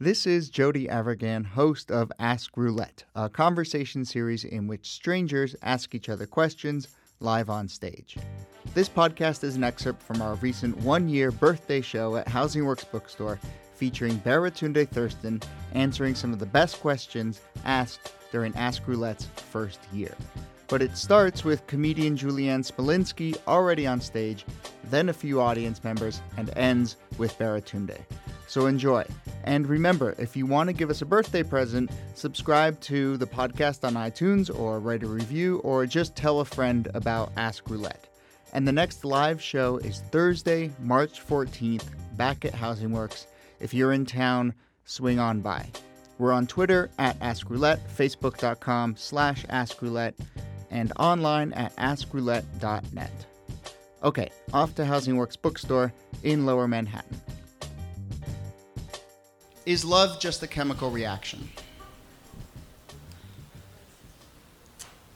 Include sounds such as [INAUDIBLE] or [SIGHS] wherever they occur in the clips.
This is Jody Avirgan, host of Ask Roulette, a conversation series in which strangers ask each other questions live on stage. This podcast is an excerpt from our recent one year birthday show at Housing Works Bookstore featuring Baratunde Thurston answering some of the best questions asked during Ask Roulette's first year. But it starts with comedian Julieanne Smolinski already on stage, then a few audience members, and ends with Baratunde. So enjoy. And remember, if you want to give us a birthday present, subscribe to the podcast on iTunes or write a review or just tell a friend about Ask Roulette. And the next live show is Thursday, March 14th, back at Housing Works. If you're in town, swing on by. We're on Twitter at Ask Roulette, Facebook.com slash Ask Roulette, and online at AskRoulette.net. Okay, off to Housing Works Bookstore in Lower Manhattan. Is love just a chemical reaction?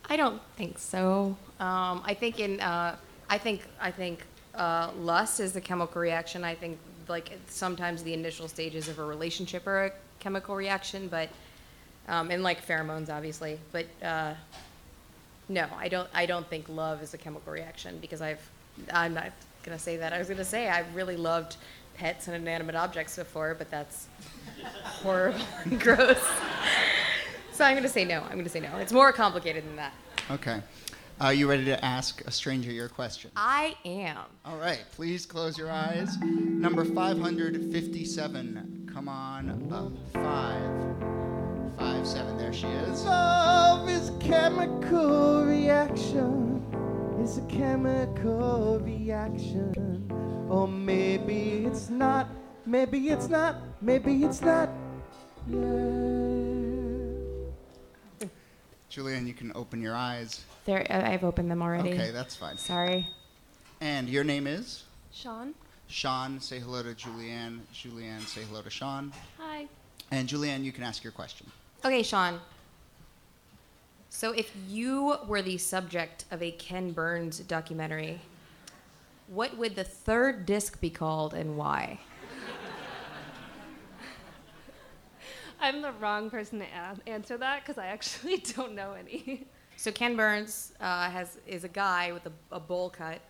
I don't think so. Um, I think in uh, I think I think uh, lust is a chemical reaction. I think like sometimes the initial stages of a relationship are a chemical reaction, but um, and like pheromones, obviously. But uh, no, I don't. I don't think love is a chemical reaction because I've. I'm not gonna say that. I was gonna say I've really loved pets and inanimate objects before, but that's horrible [LAUGHS] and gross. so I'm gonna say no. I'm gonna say no. It's more complicated than that. Okay. Are you ready to ask a stranger your question? I am. All right, please close your eyes. Number 557. Come on up. Five. Five, seven. There she is. Love is a chemical reaction. It's a chemical reaction. Or maybe it's not. Maybe it's not. Maybe it's not. Yeah. Julieanne, you can open your eyes. There, I've opened them already. Okay, that's fine. Sorry. And your name is? Sean. Sean. Say hello to Julieanne. Julieanne, say hello to Sean. Hi. And Julieanne, you can ask your question. Okay, Sean. So, if you were the subject of a Ken Burns documentary, what would the third disc be called and why? I'm the wrong person to a- answer that because I actually [LAUGHS] don't know any. So, Ken Burns uh, has is a guy with a, a bowl cut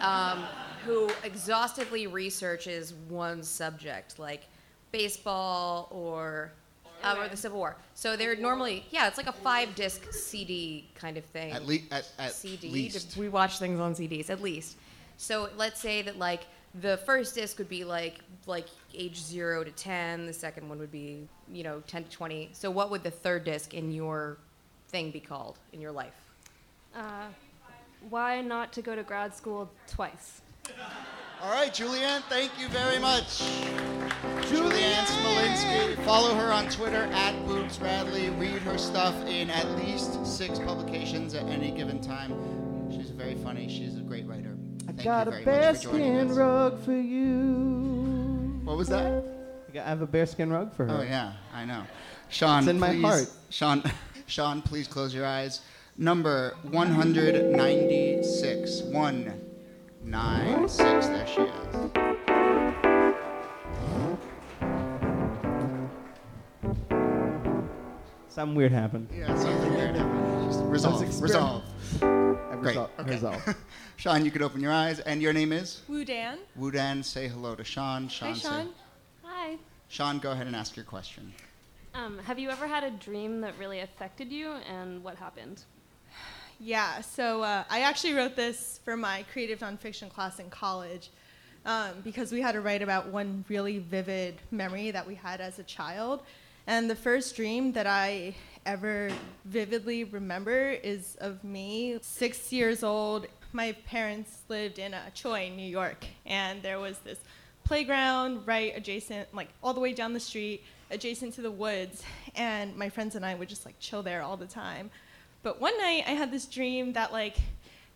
um, who exhaustively researches one subject, like baseball or uh, or the Civil War. So they're normally yeah, it's like a five disc CD kind of thing. At, le- at, at CD. least. We watch things on CDs at least. So let's say that like the first disc would be like like age zero to ten. The second one would be you know ten to twenty. So what would the third disc in your thing be called in your life? Uh, why not to go to grad school twice? All right, Julieanne, thank you very much. Julieanne Smolinski. Follow her on Twitter at Boobs Radley. Read her stuff in at least six publications at any given time. She's very funny. She's a great writer. I Thank got you a very much bearskin rug for you. What was that? I have a bearskin rug for her. Oh yeah, I know. Sean, It's in my please, heart. Sean, [LAUGHS] Sean, please close your eyes. Number 196. 196. There she is. Something weird happened. Yeah, something weird happened. Just resolve. Resolve. I Great. resol- Okay. resolve. [LAUGHS] Sean, you can open your eyes. And your name is? Wu Dan. Wudan. Say hello to Sean. Sean, Hi, say- Sean. Hi. Sean, go ahead and ask your question. Um, have you ever had a dream that really affected you, and what happened? [SIGHS] Yeah, so uh, I actually wrote this for my creative nonfiction class in college um, because we had to write about one really vivid memory that we had as a child. And the first dream that I ever vividly remember is of me, six years old. My parents lived in uh, Troy, New York, and there was this playground right adjacent, like all the way down the street, adjacent to the woods. And my friends and I would just like chill there all the time. But one night I had this dream that like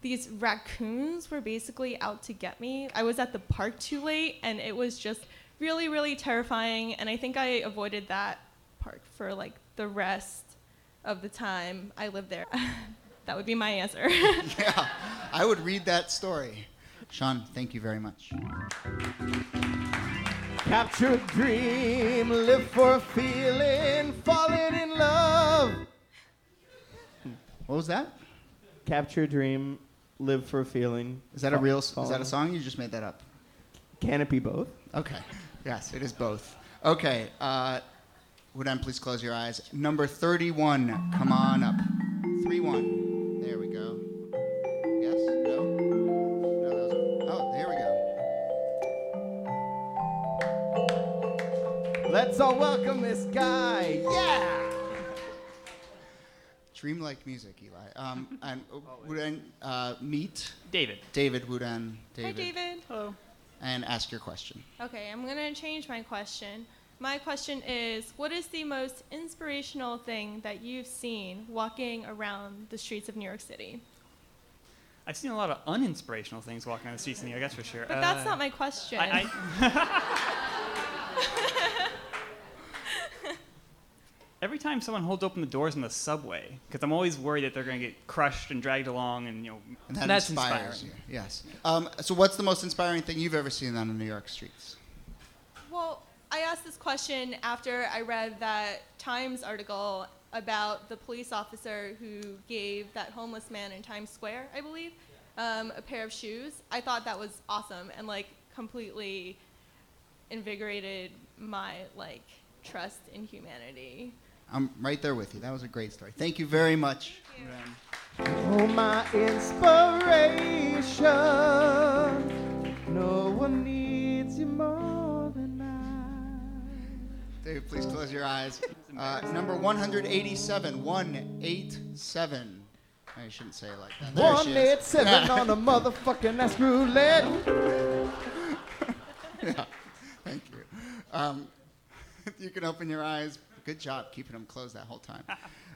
these raccoons were basically out to get me. I was at the park too late and it was just really really terrifying and I think I avoided that park for like the rest of the time I lived there. [LAUGHS] that would be my answer. [LAUGHS] [LAUGHS] yeah, I would read that story. Sean, thank you very much. Capture a dream, live for a feeling, falling in love. What was that? Capture a dream, live for a feeling. Is that a real? real? Is that a song? You just made that up. Can it be both? Okay. Yes, it is both. Okay. Uh, Wooden, please close your eyes. Number 31, come on up. 3 1. There we go. Yes? No? No, that was Oh, there we go. Let's all welcome this guy. Yeah. Dreamlike music, Eli. Um, and Wooden, uh, meet David. David Wooden. David. Hi, David. Hello. And ask your question. Okay, I'm gonna change my question. My question is, what is the most inspirational thing that you've seen walking around the streets of New York City? I've seen a lot of uninspirational things walking on the streets in New York, that's for sure. But that's Uh, not my question. I, I [LAUGHS] Every time someone holds open the doors in the subway, because I'm always worried that they're going to get crushed and dragged along, and you know, And that that's inspires inspiring. you. Yes. Um, so, what's the most inspiring thing you've ever seen on the New York streets? Well, I asked this question after I read that Times article about the police officer who gave that homeless man in Times Square, I believe, um, a pair of shoes. I thought that was awesome and like completely invigorated my like trust in humanity. I'm right there with you. That was a great story. Thank you very much. Oh, my inspiration. No one needs you more than I. David, please close your eyes. Uh, number 187. 187. I shouldn't say it like that. There One she is. eight seven on a [LAUGHS] motherfucking ass roulette. [LAUGHS] yeah. Thank you. Um, [LAUGHS] you can open your eyes. Good job keeping them closed that whole time.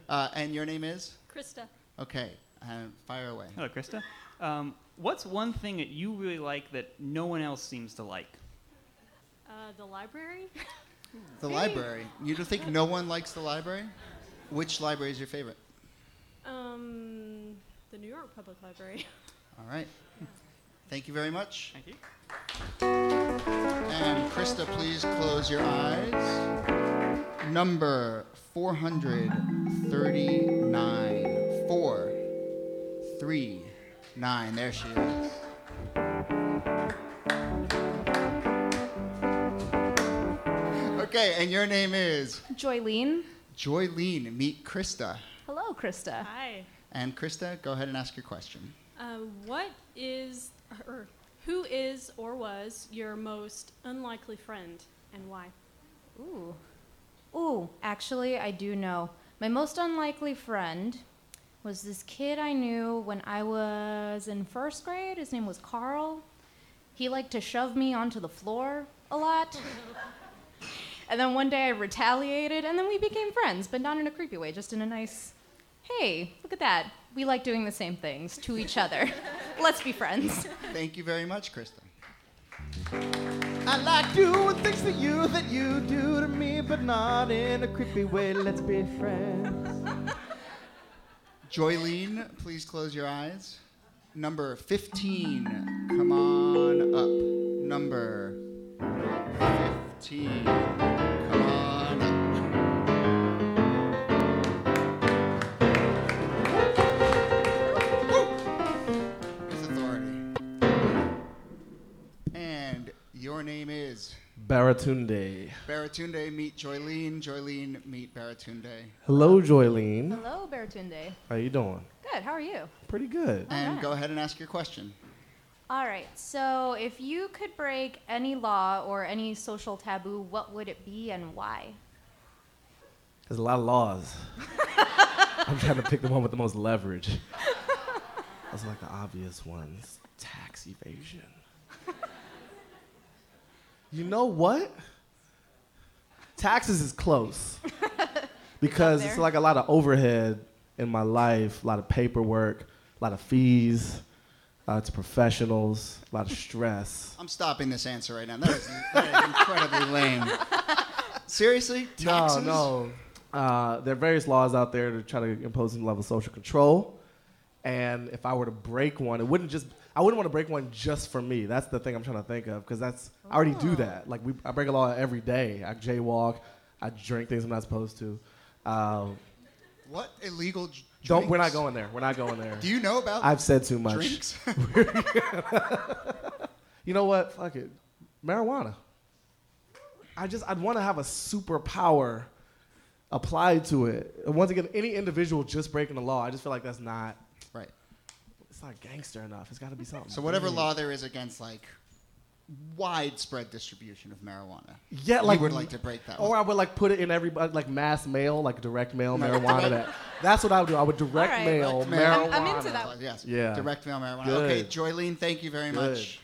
Uh, and your name is? Krista. Okay. Uh, fire away. hello, Krista. Um, what's one thing that you really like that no one else seems to like? Uh, the library? The library. You don't think no one likes the library? Which library is your favorite? Um, the New York Public Library. [LAUGHS] All right. Thank you very much. Thank you. And Krista, please close your eyes. Number 439. Four, three, nine. There she is. And your name is Joylene. Joylene. Meet Krista. Hello, Krista. Hi. And Krista, go ahead and ask your question. Uh, what is, or who is or was your most unlikely friend and why? Ooh. Ooh, actually, I do know. My most unlikely friend was this kid I knew when I was in first grade. His name was Carl. He liked to shove me onto the floor a lot. [LAUGHS] and then one day I retaliated, and then we became friends, but not in a creepy way, just in a nice, hey, look at that. We like doing the same things to each other. [LAUGHS] Let's be friends. Thank you very much, Krista. I like doing things to you that you do to me, but not in a creepy way. Let's be friends. [LAUGHS] Joylene, please close your eyes. Number 15, come on up. Number 15, come on up. Woo! Authority. And your name is Baratunde. Baratunde. Meet Joylene. Joylene, meet Baratunde. Hello, Joylene. Hello, Baratunde. How you doing? Good, how are you? Pretty good. And Alright. go ahead and ask your question. All right. So, if you could break any law or any social taboo, what would it be and why? There's a lot of laws. [LAUGHS] I'm trying to pick the one with the most leverage. [LAUGHS] Those are like the obvious ones. Tax evasion. you know what? Taxes is close. [LAUGHS] because it's like a lot of overhead in my life, a lot of paperwork, a lot of fees, uh, to professionals, a lot of stress. I'm stopping this answer right now. That is, that is incredibly [LAUGHS] lame. Seriously? Taxes? No, no. Uh, there are various laws out there to try to impose some level of social control. And if I were to break one, it wouldn't just, I wouldn't want to break one just for me. That's the thing I'm trying to think of because that's I already do that. Like we, I break a law every day. I jaywalk. I drink things I'm not supposed to. Um, What illegal? J- don't. We're not going there. We're not going there. Do you know about I've said too much. drinks? [LAUGHS] You know what? Fuck it. Marijuana. I just I'd want to have a superpower applied to it. And once again, any individual just breaking the law, I just feel like that's not right. it's not gangster enough. It's got to be something. So whatever big. law there is against like widespread distribution of marijuana, Yeah, like you would like to break that. Or law. I would like put it in every uh, like mass mail, like direct mail marijuana. That [LAUGHS] that's what I would do. I would direct All right. mail Direct marijuana. I'm- I'm into that. Yes. Yeah. Direct mail marijuana. Good. Okay, Joylene, thank you very Good. much.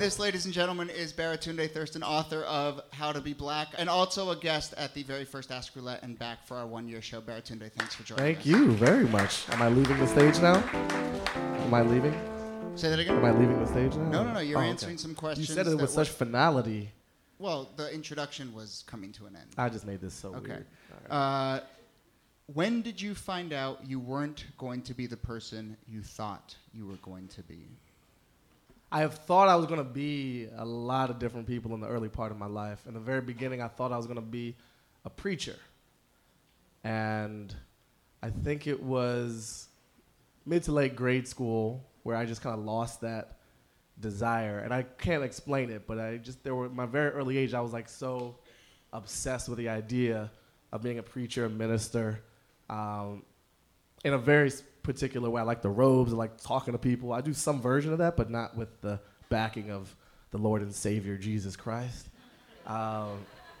And this, ladies and gentlemen, is Baratunde Thurston, author of How to Be Black, and also a guest at the very first Ask Roulette and back for our one-year show. Baratunde, thanks for joining Thank us. you very much. Am I leaving the stage now? Am I leaving? Say that again. Am I leaving the stage now? No, no, no. You're Oh, okay. answering some questions. You said it with such finality. Well, the introduction was coming to an end. I just made this so Okay. weird. Right. Uh, when did you find out you weren't going to be the person you thought you were going to be? I have thought I was going to be a lot of different people in the early part of my life. In the very beginning, I thought I was going to be a preacher. And I think it was mid to late grade school where I just kind of lost that desire. And I can't explain it, but I just, there were, my very early age, I was like so obsessed with the idea of being a preacher, a minister, um, in a very particular way. I like the robes, I like talking to people. I do some version of that, but not with the backing of the Lord and Savior Jesus Christ. Um,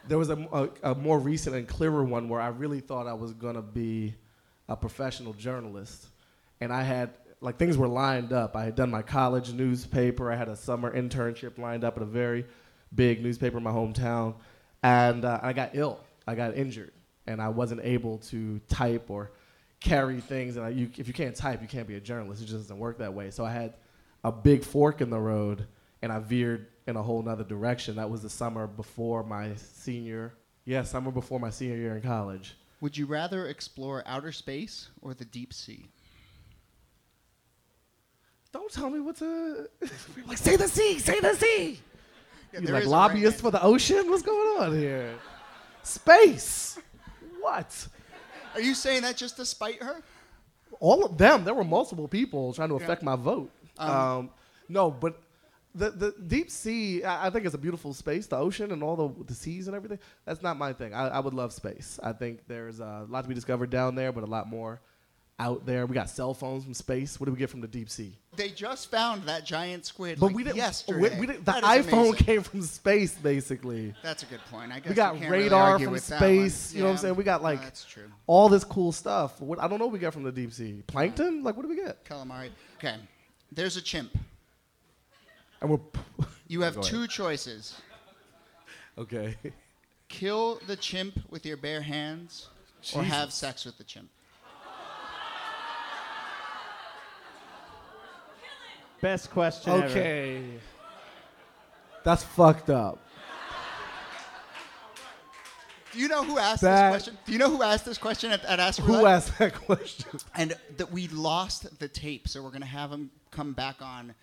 there was a, a, a more recent and clearer one where I really thought I was going to be a professional journalist. And I had, like, things were lined up. I had done my college newspaper, I had a summer internship lined up at a very big newspaper in my hometown. And uh, I got ill, I got injured, and I wasn't able to type or carry things. And I, you, if you can't type, you can't be a journalist. It just doesn't work that way. So I had a big fork in the road, and I veered in a whole nother direction. That was the summer before my senior, yeah, summer before my senior year in college. Would you rather explore outer space or the deep sea? Don't tell me what to. [LAUGHS] like, say the sea, say the sea. Yeah, you like is lobbyists for the ocean? What's going on here? Space. What? Are you saying that just to spite her? all of them. There were multiple people trying to Yeah. affect my vote. Um, Um, no, but the the deep sea, I, I think it's a beautiful space. The ocean and all the the seas and everything. That's not my thing. I, I would love space. I think there's a lot to be discovered down there, but a lot more out there. We got cell phones from space. What do we get from the deep sea? They just found that giant squid. But like we didn't. yesterday. We, we didn't the iPhone amazing. came from space, basically. That's a good point. I guess We got really radar argue from space. You know what I'm saying? We got like all this cool stuff. What I don't know. What we got from the deep sea plankton. Like what do we get? Calamari. Okay. There's a chimp. And we're You have [LAUGHS] two choices. okay. [LAUGHS] Kill the chimp with your bare hands or have sex with the chimp. Best question ever. Okay. That's fucked up. Do you know who asked That- this question? Do you know who asked this question at, at Ask Who Roulette? asked that question? And that we lost the tape, so we're gonna have him come back on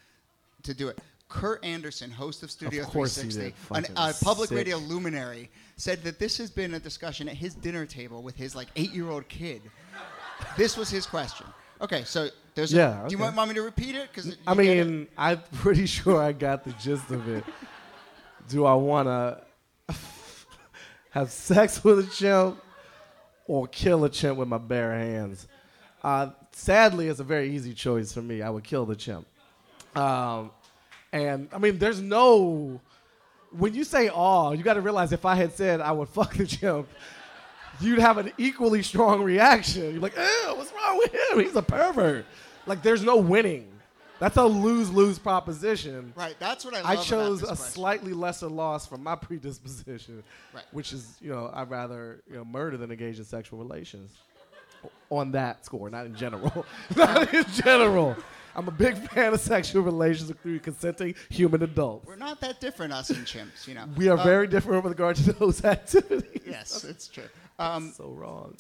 to do it. Kurt Andersen, host of Studio Of course he 360, did. an- Fucking a public sick. radio luminary, said that this has been a discussion at his dinner table with his like eight-year-old kid. This was his question. Okay, so there's. A, Yeah, Do you okay. want, want me to repeat it? Because I mean, I'm [LAUGHS] pretty sure I got the gist of it. [LAUGHS] Do I want to have sex with a chimp or kill a chimp with my bare hands? Uh, sadly, it's a very easy choice for me. I would kill the chimp. Um, and I mean, there's no. When you say "all," you got to realize if I had said I would [LAUGHS] fuck the chimp, you'd have an equally strong reaction. You're like, "Ew, what's wrong with him? He's a pervert." Like, there's no winning. That's a lose-lose proposition. Right, that's what I love I chose a slightly lesser loss from my [LAUGHS] predisposition, Right. which is, you know, I'd rather you know murder than engage in sexual relations. On that score, not in general. [LAUGHS] not in general. I'm a big fan of sexual relations with three consenting human adults. We're not that different, us and chimps, you know. We are Uh, very different with regard to those [LAUGHS] activities. Yes, it's true. Um, so wrong.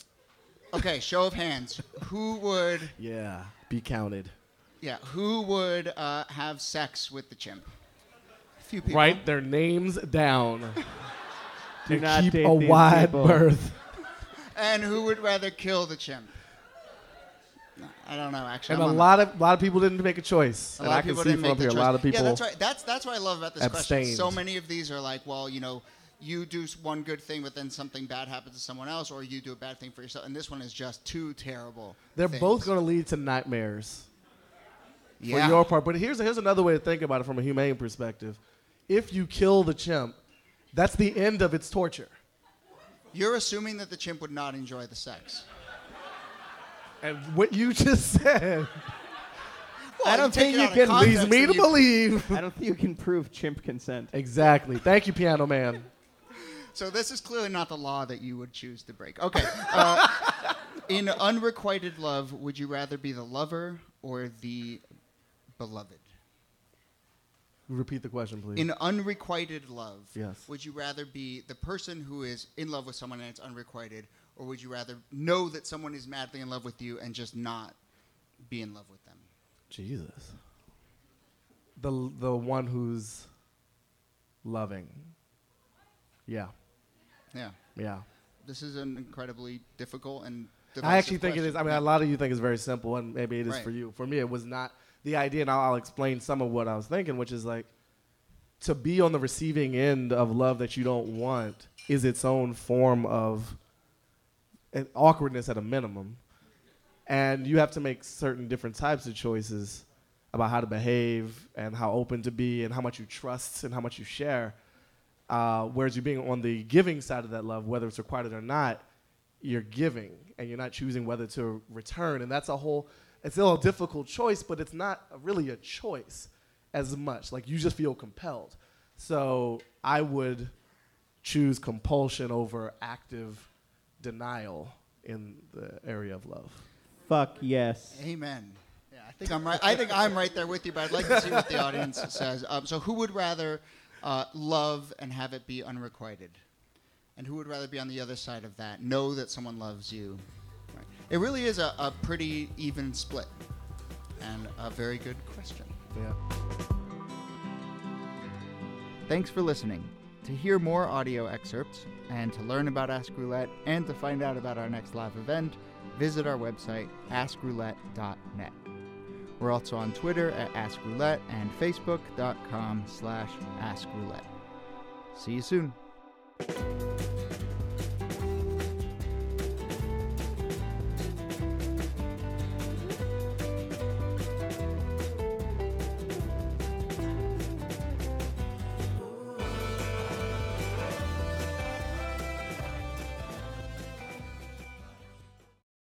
Okay, show of hands. Who would? Yeah, be counted. Yeah, who would uh, have sex with the chimp? A few people. Write their names down. [LAUGHS] Do to not keep date a these wide people. berth. And who would rather kill the chimp? No, I don't know. Actually, And I'm a on the- lot of lot of people didn't make a choice. A and lot I of can people see didn't from make up the here a choice. lot of people. Yeah, that's right. That's that's what I love about this question. So many of these are like, well, you know, you do one good thing, but then something bad happens to someone else, or you do a bad thing for yourself. And this one is just too terrible. They're things. both going to lead to nightmares yeah. for your part. But here's here's another way to think about it from a humane perspective. If you kill the chimp, that's the end of its torture. You're assuming that the chimp would not enjoy the sex. And what you just said Well, I don't think you can context leads me to you- believe. I don't think you can prove chimp consent. exactly. Thank you, Piano Man. So this is clearly not the law that you would choose to break. Okay. Uh, in unrequited love, would you rather be the lover or the beloved? Repeat the question, please. In unrequited love, Yes. would you rather be the person who is in love with someone and it's unrequited, or would you rather know that someone is madly in love with you and just not be in love with them? Jesus. The the one who's loving. Yeah. Yeah. Yeah. This is an incredibly difficult and I actually think it is. I mean, a lot of you think it's very simple, and maybe it is Right. for you. For me, it was not the idea, and I'll, I'll explain some of what I was thinking, which is like to be on the receiving end of love that you don't want is its own form of an awkwardness at a minimum, and you have to make certain different types of choices about how to behave and how open to be and how much you trust and how much you share. Uh, whereas you're being on the giving side of that love, whether it's required or not, you're giving and you're not choosing whether to return. And that's a whole, it's still a difficult choice, but it's not really a choice as much. Like you just feel compelled. So I would choose compulsion over active denial in the area of love. Fuck yes. Amen. Yeah, I think I'm right. I think I'm right there with you, but I'd like to see what the audience says. Um, so, who would rather uh, love and have it be unrequited, and who would rather be on the other side of that? Know that someone loves you. Right. It really is a, a pretty even split, and a very good question. Yeah. Thanks for listening. To hear more audio excerpts and to learn about Ask Roulette and to find out about our next live event, visit our website, askroulette.net. We're also on Twitter at Ask Roulette and Facebook.com slash Ask Roulette. See you soon.